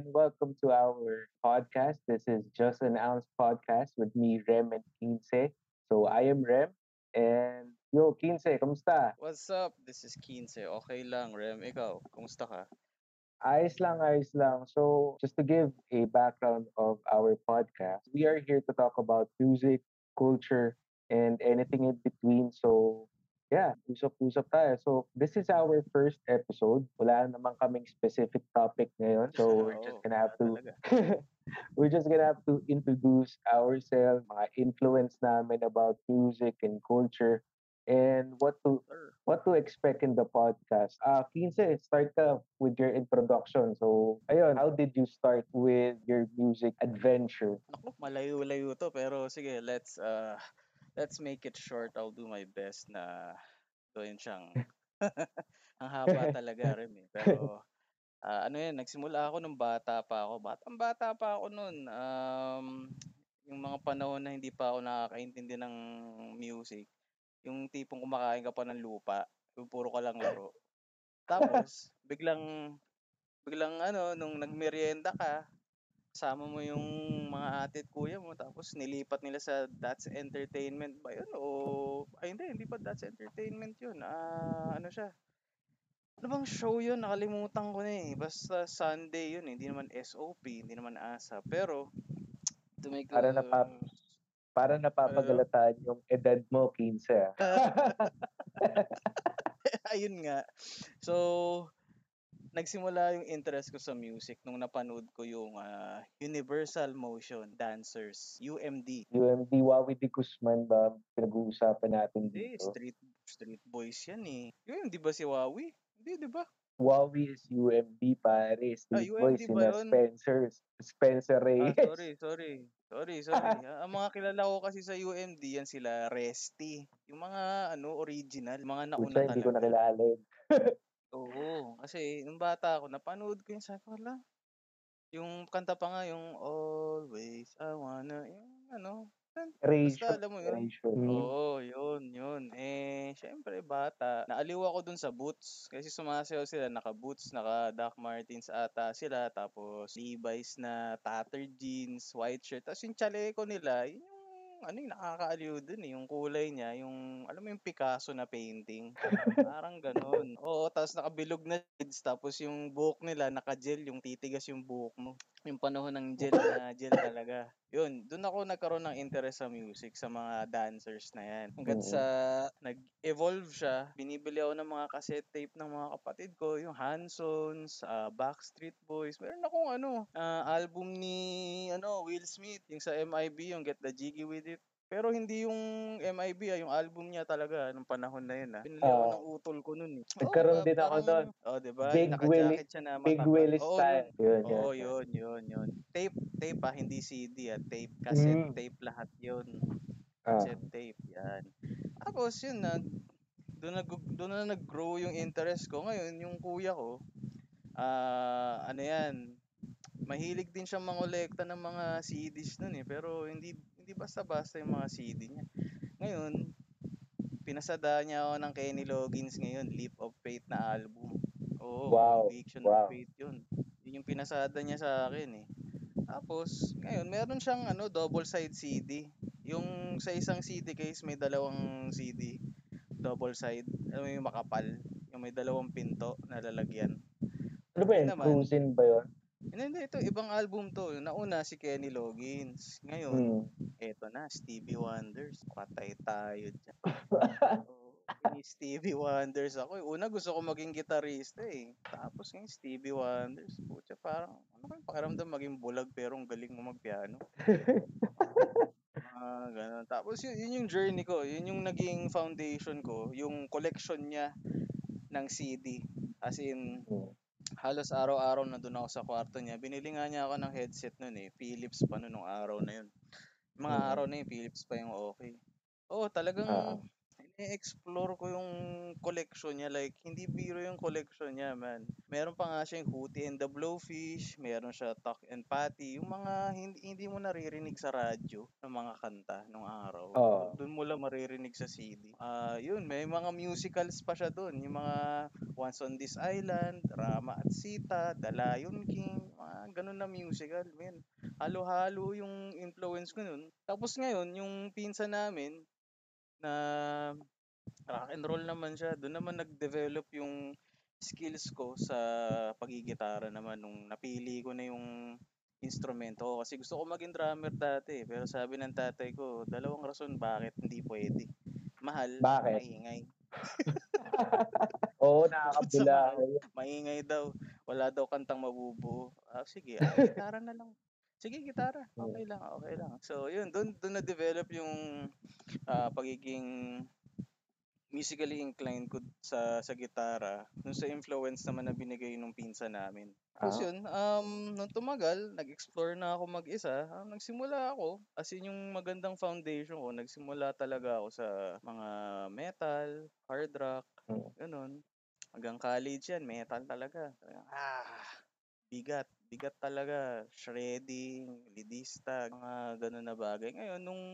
and welcome to our podcast. This is Just an Ounce podcast with me, Rem and Quince. So I am Rem, and yo, Quince, kamusta? What's up? This is Quince. Okay lang, Rem. Ikaw, kumusta ka? Ayos lang, ayos lang. So just to give a background of our podcast, we are here to talk about music, culture, and anything in between. So yeah, usap-usap tayo. So, this is our first episode. Wala naman kaming specific topic ngayon. So, we're just gonna have to we're just gonna have to introduce ourselves, mga influence namin about music and culture, and what to what to expect in the podcast. Ah, 15, start ka with your introduction. So, ayun, how did you start with your music adventure? Naku, malayo-layo to. Pero sige, let's uh, let's make it short. I'll do my best na gawin siyang ang haba talaga, Rem. Eh. Pero ah, ano yan, nagsimula ako nung bata pa ako. Batang bata pa ako noon. Um, yung mga panahon na hindi pa ako nakakaintindi ng music. Yung tipong kumakain ka pa ng lupa. Yung puro ka lang laro. Tapos, biglang, biglang ano, nung nagmerienda ka, kasama mo yung mga ate at kuya mo, tapos nilipat nila sa That's Entertainment ba yun? O, ay hindi, hindi pa That's Entertainment yun. Ah, ano siya? Ano bang show yun? Nakalimutan ko na eh. Basta Sunday yun eh. Hindi naman SOP, hindi naman ASA. Pero, to make Para a- napap- Para napapagalataan yung edad mo, 15. ah. ayun nga. So, nagsimula yung interest ko sa music nung napanood ko yung ah, Universal Motion Dancers, UMD. UMD Wawi de Guzman ba pinag-uusapan natin dito? street street boys yan eh. Yun, di ba si Wawi? Hindi, di ba? Wawi is UMD pare. Street UMD Boys, ba yun? Spencer, Spencer Ah, Reyes. sorry, sorry. Sorry, sorry. Ah, Ang mga kilala ko kasi sa UMD, yan sila Resty. Yung mga ano original, mga nauna Pucha, hindi ko nakilala yun. Oo, kasi nung bata ako, napanood ko yung sabi ko, "Hala, yung kanta pa nga, yung Always I Wanna, yung ano, basta alam mo yun. Ratio. Oo, yun, yun. Eh, syempre, bata. Naaliw ako dun sa boots. Kasi sumasayaw sila, naka-boots, naka-Doc Martens ata sila. Tapos, Levi's na tattered jeans, white shirt. Tapos yung chaleco nila, yun yung, ano yung nakakaaliw dun eh. Yung kulay niya, yung, alam mo yung Picasso na painting. Parang ganun. Oo, tapos nakabilog na shades. Tapos yung buhok nila, naka-gel, yung titigas yung buhok mo. Yung panahon ng gel na gel talaga. Yun, doon ako nagkaroon ng interest sa music, sa mga dancers na yan. Hanggat sa nag-evolve siya, binibili ako ng mga cassette tape ng mga kapatid ko, yung Hansons, ah, Backstreet Boys. Meron akong ano, ah, album ni ano, Will Smith, yung sa MIB, yung Get the Jiggy With It. Pero hindi yung MIB, ah, yung album niya talaga nung panahon na yun. Ah. Pinili ako Ah. ng utol ko nun eh. Nagkaroon Oo, din ako nun. Oh, diba? Big Yung Willie- naka-jacket siya na Big matangkad. Willie Oo, style. Yun, yun. Oo, yun, yun, yun. Tape, tape ah, hindi CD ah. Tape, cassette Mm. tape lahat yun. Ah. Cassette tape, yan. Tapos yun na, doon na, doon na nag-grow yung interest ko. Ngayon, yung kuya ko, ah, ano yan, mahilig din siya mangolekta ng mga CDs nun eh. Pero hindi, hindi basta-basta yung mga CD niya. Ngayon, pinasada niya ako ng Kenny Loggins ngayon, Leap of Faith na album. Oo, Wow, Conviction wow. of Faith yun. Yun yung pinasada niya sa akin eh. Tapos, ngayon, meron siyang ano, double side CD. Yung sa isang CD case, may dalawang CD. Double side. Alam mo yung makapal. Yung may dalawang pinto na lalagyan. Ano ba yun? naman. Cruising ba yun? Hindi, hindi, ito, ibang album to. Nauna, si Kenny Loggins. Ngayon, Hmm. Eto na, Stevie Wonders. Patay tayo dyan. Ni Stevie Wonders ako. eh. Una gusto ko maging gitarista eh. Tapos ngayon Stevie Wonders. Putya, parang ano kayong pakiramdam maging bulag pero ang galing mo magpiano. Ah, ganun. Tapos yun, yun yung journey ko. Yun yung naging foundation ko. Yung collection niya ng CD. As in, Hmm. halos araw-araw na doon ako sa kwarto niya. Binili nga niya ako ng headset noon eh. Philips pa noon nung araw na yun. Yung Mga Mm. araw na yun, Philips pa yung okay. Oo, talagang Ah. i-explore ko yung collection niya. Like, hindi biro yung collection niya, man. Meron pa nga siya yung Hootie and the Blowfish. Meron siya Tuck and Patty. Yung mga hindi, hindi mo naririnig sa radyo ng mga kanta nung araw. Oo. Doon mo lang maririnig sa CD. Ah, yun, may mga musicals pa siya doon. Yung mga Once on This Island, Rama at Sita, The Lion King. Mga gano'n na musical, men. Halo-halo yung influence ko nun. Tapos ngayon, yung pinsan namin na rock and roll naman siya, doon naman nag-develop yung skills ko sa pagigitara naman nung napili ko na yung instrumento ko. Kasi gusto ko maging drummer dati, pero sabi ng tatay ko, dalawang rason bakit hindi pwede. Mahal, Bakit? maingay. Oo, nakakabula. maingay daw. Wala daw kantang mabubuo. Ah, sige, ah, gitara na lang. Sige, gitara. Hmm. Okay lang, okay lang. So, yun, doon doon na-develop yung ah, pagiging musically inclined ko sa sa gitara dun sa influence naman na binigay nung pinsan namin. Tapos Ah. yun, um, nung tumagal, nag-explore na ako mag-isa. Ah, nagsimula ako, as in yung magandang foundation ko, nagsimula talaga ako sa mga metal, hard rock, Mm. ganun. Hanggang college yan, metal talaga. Ah, bigat. Bigat talaga. Shredding, lidista, mga ganun na bagay. Ngayon, nung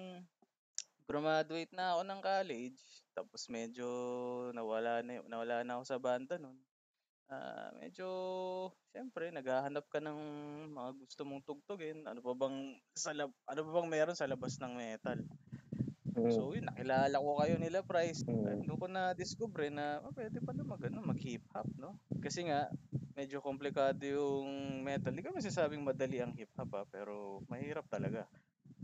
graduate na ako ng college, tapos medyo nawala na, nawala na ako sa banda nun. Ah, medyo, syempre, naghahanap ka ng mga gusto mong tugtugin. Ano pa bang, sa lab, ano pa bang meron sa labas ng metal? Mm. So, yun, nakilala ko kayo nila, Price. Mm. Doon ko na-discover na, oh, pwede pala mag, ano, mag-hip-hop, no? Kasi nga, medyo komplikado yung metal. Hindi ko masasabing madali ang hip-hop, ha, pero mahirap talaga.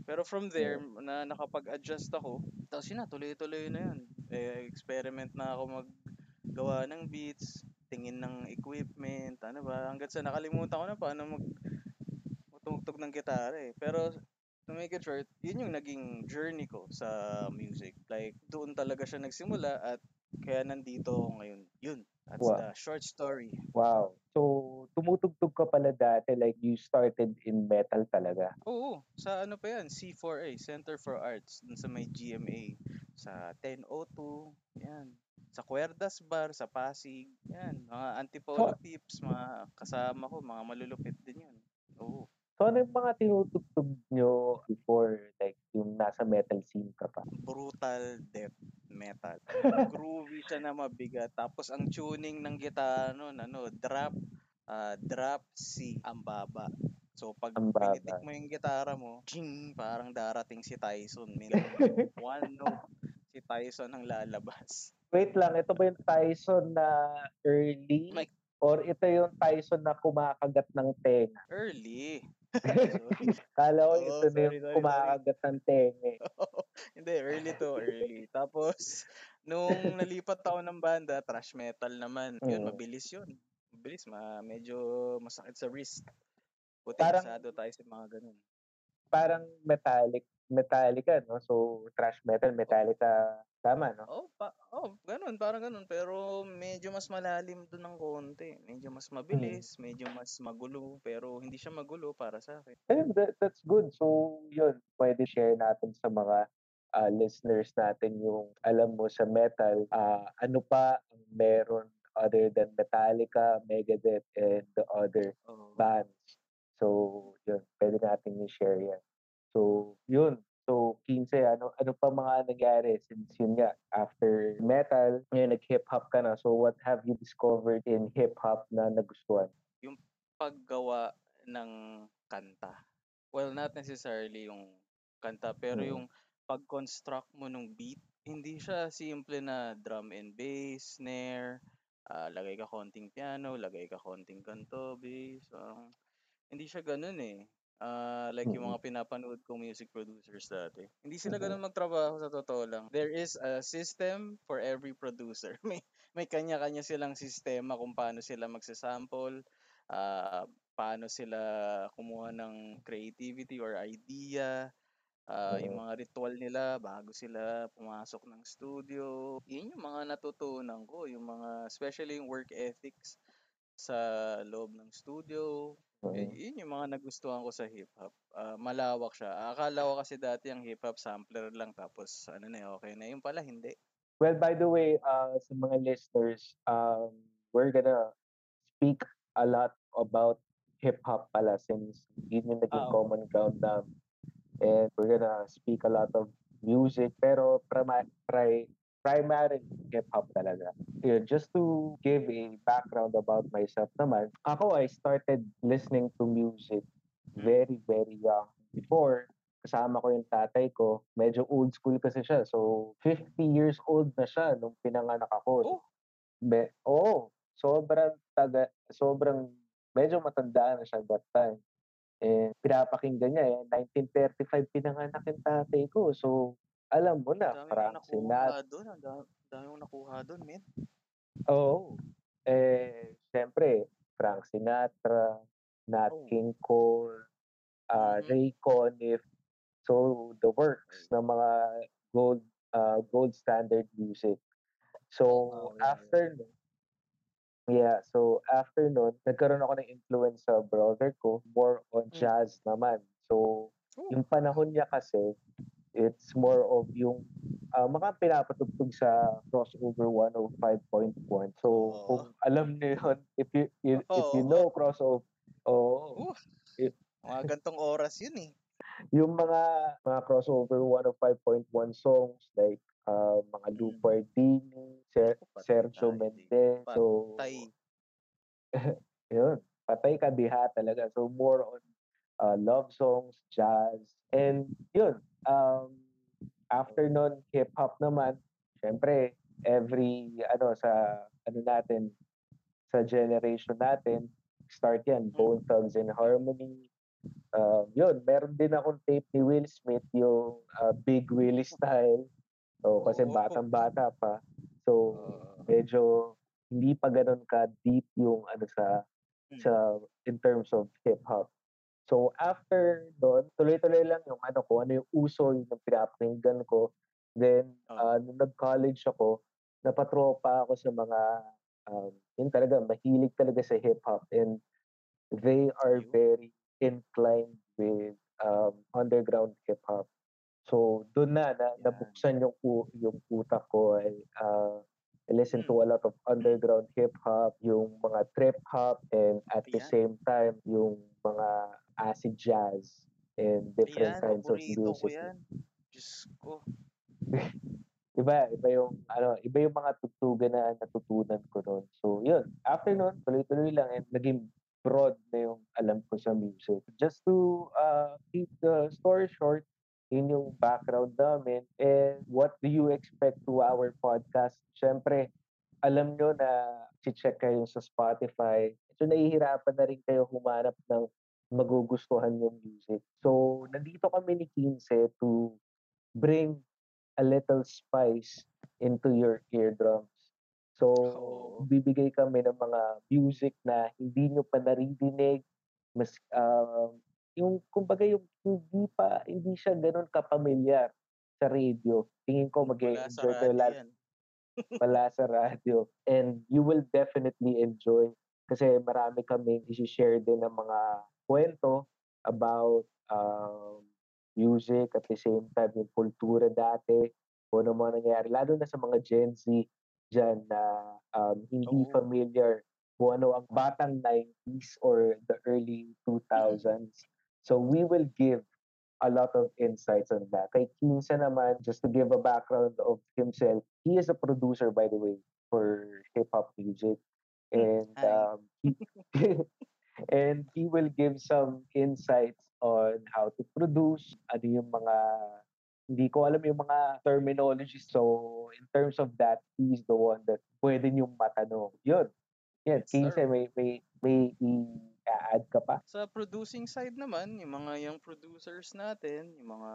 Pero from there, na nakapag-adjust ako, tapos yun na, tuloy-tuloy na yun. Eh, experiment na ako maggawa ng beats, tingin ng equipment, ano ba, hanggat sa nakalimutan ko na paano mag tumugtog ng gitara eh. Pero to make it short, yun yung naging journey ko sa music. Like, doon talaga siya nagsimula at kaya nandito ako ngayon. Yun, that's Wow. the short story. Wow. Tumutugtog ka pala dati, like you started in metal talaga. Oo, sa ano pa yan, C4A, Center for Arts, dun sa may GMA, sa 1002, yan. Sa Cuerdas Bar, sa Pasig, yan. Mga Antipolo So- Pips, mga kasama ko, mga malulupit din yun. Oo. So, ano yung mga tinutugtog nyo before, like, yung nasa metal scene ka pa? brutal death metal. Groovy siya na mabigat. Tapos ang tuning ng gitara nun, ano, drop, ah, drop C, ang baba. So pag pinitik mo yung gitara mo, ching, parang darating si Tyson. May one note, si Tyson ang lalabas. Wait lang, ito ba yung Tyson na early? Mike. Or ito yung Tyson na kumakagat ng tenga? Early. Sorry. Kala ko Oo, ito na sorry, yung sorry, kumakagat ng tenga. Hindi, early to early. Tapos, nung nalipat ako ng banda, thrash metal naman. Yun, Mm. mabilis yun. Mabilis, ma medyo masakit sa wrist. Buti Parang- masado tayo sa mga ganun. Parang metallic, Metallica, no? So, thrash metal, Metallica, tama, no? Oh, pa, oh, ganun, parang ganun. Pero medyo mas malalim doon ng konti. Medyo mas mabilis, medyo mas magulo. Pero hindi siya magulo para sa akin. Ayun, that, that's good. So, yun, pwede share natin sa mga ah, listeners natin yung alam mo sa metal, ah, ano pa ang meron other than Metallica, Megadeth, and the other Oh. bands. So, yun, pwede natin i-share yan. So, yun. So, 15, ano, ano pa mga nangyari since yun nga, after metal, ngayon nag-hip-hop ka na. So, what have you discovered in hip-hop na nagustuhan? paggawa ng kanta. Well, not necessarily yung kanta, pero Mm. yung pag-construct mo ng beat, hindi siya simple na drum and bass, snare, ah, lagay ka konting piano, lagay ka konting kanto, bass. parang hindi siya ganun eh. Ah, like yung Mm. mga pinapanood kong music producers dati. Hindi sila ganun magtrabaho sa totoo lang. There is a system for every producer. May may kanya-kanya silang sistema kung paano sila magsasample, ah, paano sila kumuha ng creativity or idea, ah, yung Mhm. mga ritual nila bago sila pumasok ng studio. Yun yung mga natutunan ko, yung mga especially yung work ethics sa loob ng studio. Eh, yun yung mga nagustuhan ko sa hip-hop. Ah, malawak siya. Akala ko kasi dati ang hip-hop sampler lang tapos ano na eh, okay na. Yung pala hindi. Well, by the way, uh, sa mga listeners, um, we're gonna speak a lot about hip-hop pala since yun yung naging Ah, oo. common ground namin. And we're gonna speak a lot of music, pero prima- pri- primary hip-hop talaga. yun, just to give a background about myself naman, ako, I started listening to music very, very young. Before, kasama ko yung tatay ko, medyo old school kasi siya. So, 50 years old na siya nung pinanganak ako. Oh. Be, oo, sobrang taga, sobrang, medyo matanda na siya that time. Eh, pinapakinggan niya eh, 1935 pinanganak yung tatay ko. So, alam mo na, Frank Sinatra. doon. Ang dami, dami mo nakuha doon, men. Oo. Eh, siyempre, Frank Sinatra, Nat Oh. King Cole, uh, Mhm. Ray Conniff. So, the works ng mga gold uh, gold standard music. So, yeah, after nun, yeah, so after nun, nagkaroon ako ng influence sa brother ko, more on Mm. jazz naman. So, Oh. yung panahon niya kasi, it's more of yung uh, mga pinapatugtog sa crossover 105.1. So, Oo. kung alam niyo yun, if you, you if you Oo. know crossover, oh, Uh, mga gantong oras yun eh. Yung mga mga crossover 105.1 songs like uh, mga Lou Mm. Pardini, Ser- Sergio Mendez. So, Patay. yun, patay ka diha talaga. So, more on uh, love songs, jazz, and yun, um, after nun, hip-hop naman, syempre, every, ano, sa, ano natin, sa generation natin, start yan, Bone Thugs and Harmony. Uh, yun, meron din akong tape ni Will Smith, yung uh, Big Willie style. So, kasi Oo. batang-bata pa. So, Oo. medyo hindi pa ganun ka deep yung ano sa Mm. sa in terms of hip hop. So after doon, tuloy-tuloy lang yung ano ko, ano yung uso yung pinapakinggan ko. Then uh, nung nag-college ako, napatropa ako sa mga um, yun talaga mahilig talaga sa hip hop and they are very inclined with um, underground hip hop. So doon na, na Yan. nabuksan yung yung utak ko ay uh, I listen to a lot of underground hip hop, yung mga trip hop and at the same time yung mga acid jazz and different Ayan, kinds of ko music. yan. Diyos ko. Iba, iba yung ano, iba yung mga tugtugan na natutunan ko noon. So, yun. After noon, tuloy-tuloy lang and naging broad na yung alam ko sa music. Just to uh, keep the story short, yun yung background namin. And what do you expect to our podcast? Siyempre, alam nyo na check kayo sa Spotify. So, nahihirapan na rin kayo humanap ng magugustuhan yung music. So, nandito kami ni Kinse to bring a little spice into your eardrums. So, Oo. bibigay kami ng mga music na hindi nyo pa naririnig, mas uh, yung kumbaga yung hindi pa hindi siya ganoon kapamilyar sa radio. Tingin ko mag-enjoy kayo yan. wala sa radio and you will definitely enjoy kasi marami kaming i-share din ng mga kwento about um, music at the same time yung kultura dati kung ano mga nangyayari lalo na sa mga Gen Z dyan na um, hindi Oo. familiar kung ano ang batang 90s or the early 2000s so we will give a lot of insights on that. Kay Kinsa naman, just to give a background of himself, he is a producer, by the way, for hip-hop music. And um, and he will give some insights on how to produce, ano yung mga, hindi ko alam yung mga terminology. So, in terms of that, he's the one that pwede niyong matanong. Yun. Yan, Yes, may, may, may i-add ka pa? Sa producing side naman, yung mga young producers natin, yung mga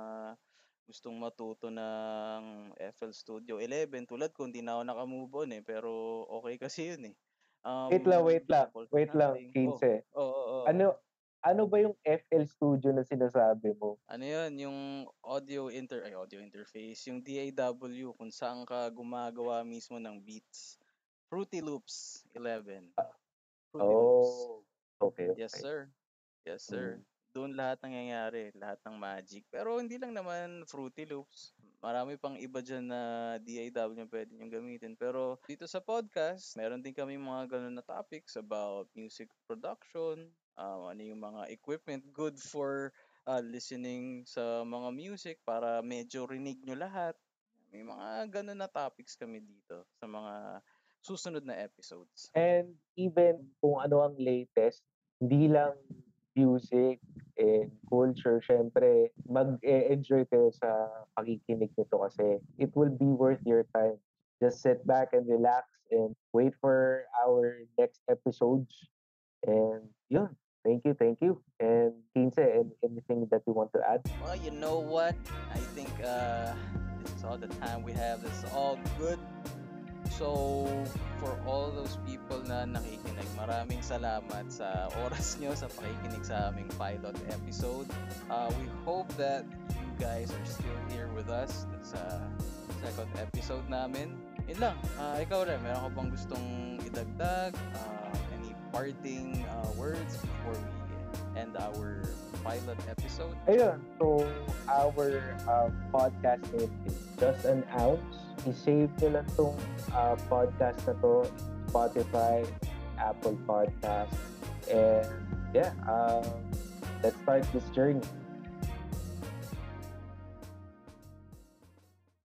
gustong matuto ng FL Studio 11, tulad ko, hindi na ako nakamove on eh, pero okay kasi yun eh. Um, Wait lang, wait lang. Wait lang, natin. Kinse. Oh, oo, oo. Ano ano ba yung FL Studio na sinasabi mo? Ano yun, yung audio inter ay audio interface, yung DAW kung saan ka gumagawa mismo ng beats. Fruity Loops 11. Fruity Loops. Oh, okay, okay. Yes, sir. Yes, sir. Mm. Doon lahat nangyayari, lahat ng magic. Pero hindi lang naman Fruity Loops. Marami pang iba dyan na DAW na pwede nyo gamitin. Pero dito sa podcast, meron din kami mga ganun na topics about music production, um, ano yung mga equipment good for uh, listening sa mga music para medyo rinig nyo lahat. May mga ganun na topics kami dito sa mga susunod na episodes. And even kung ano ang latest, hindi lang music and culture, syempre, mag-enjoy kayo sa pakikinig nito kasi it will be worth your time. Just sit back and relax and wait for our next episodes. And yun, thank you, thank you. And Kinse, and anything that you want to add? Well, you know what? I think uh, this is all the time we have. This is all good. So, for all those people na nakikinig, maraming salamat sa oras nyo sa pakikinig sa aming pilot episode. Uh, we hope that you guys are still here with us sa second episode namin. Yun lang. Uh, ikaw rin, meron ka bang gustong idagdag? Uh, any parting uh, words before we end our pilot episode? Ayun, so our uh, podcast is Just an Ounce. I-save nyo lang tong uh, podcast na to Spotify, Apple Podcast. And yeah, um, let's start this journey.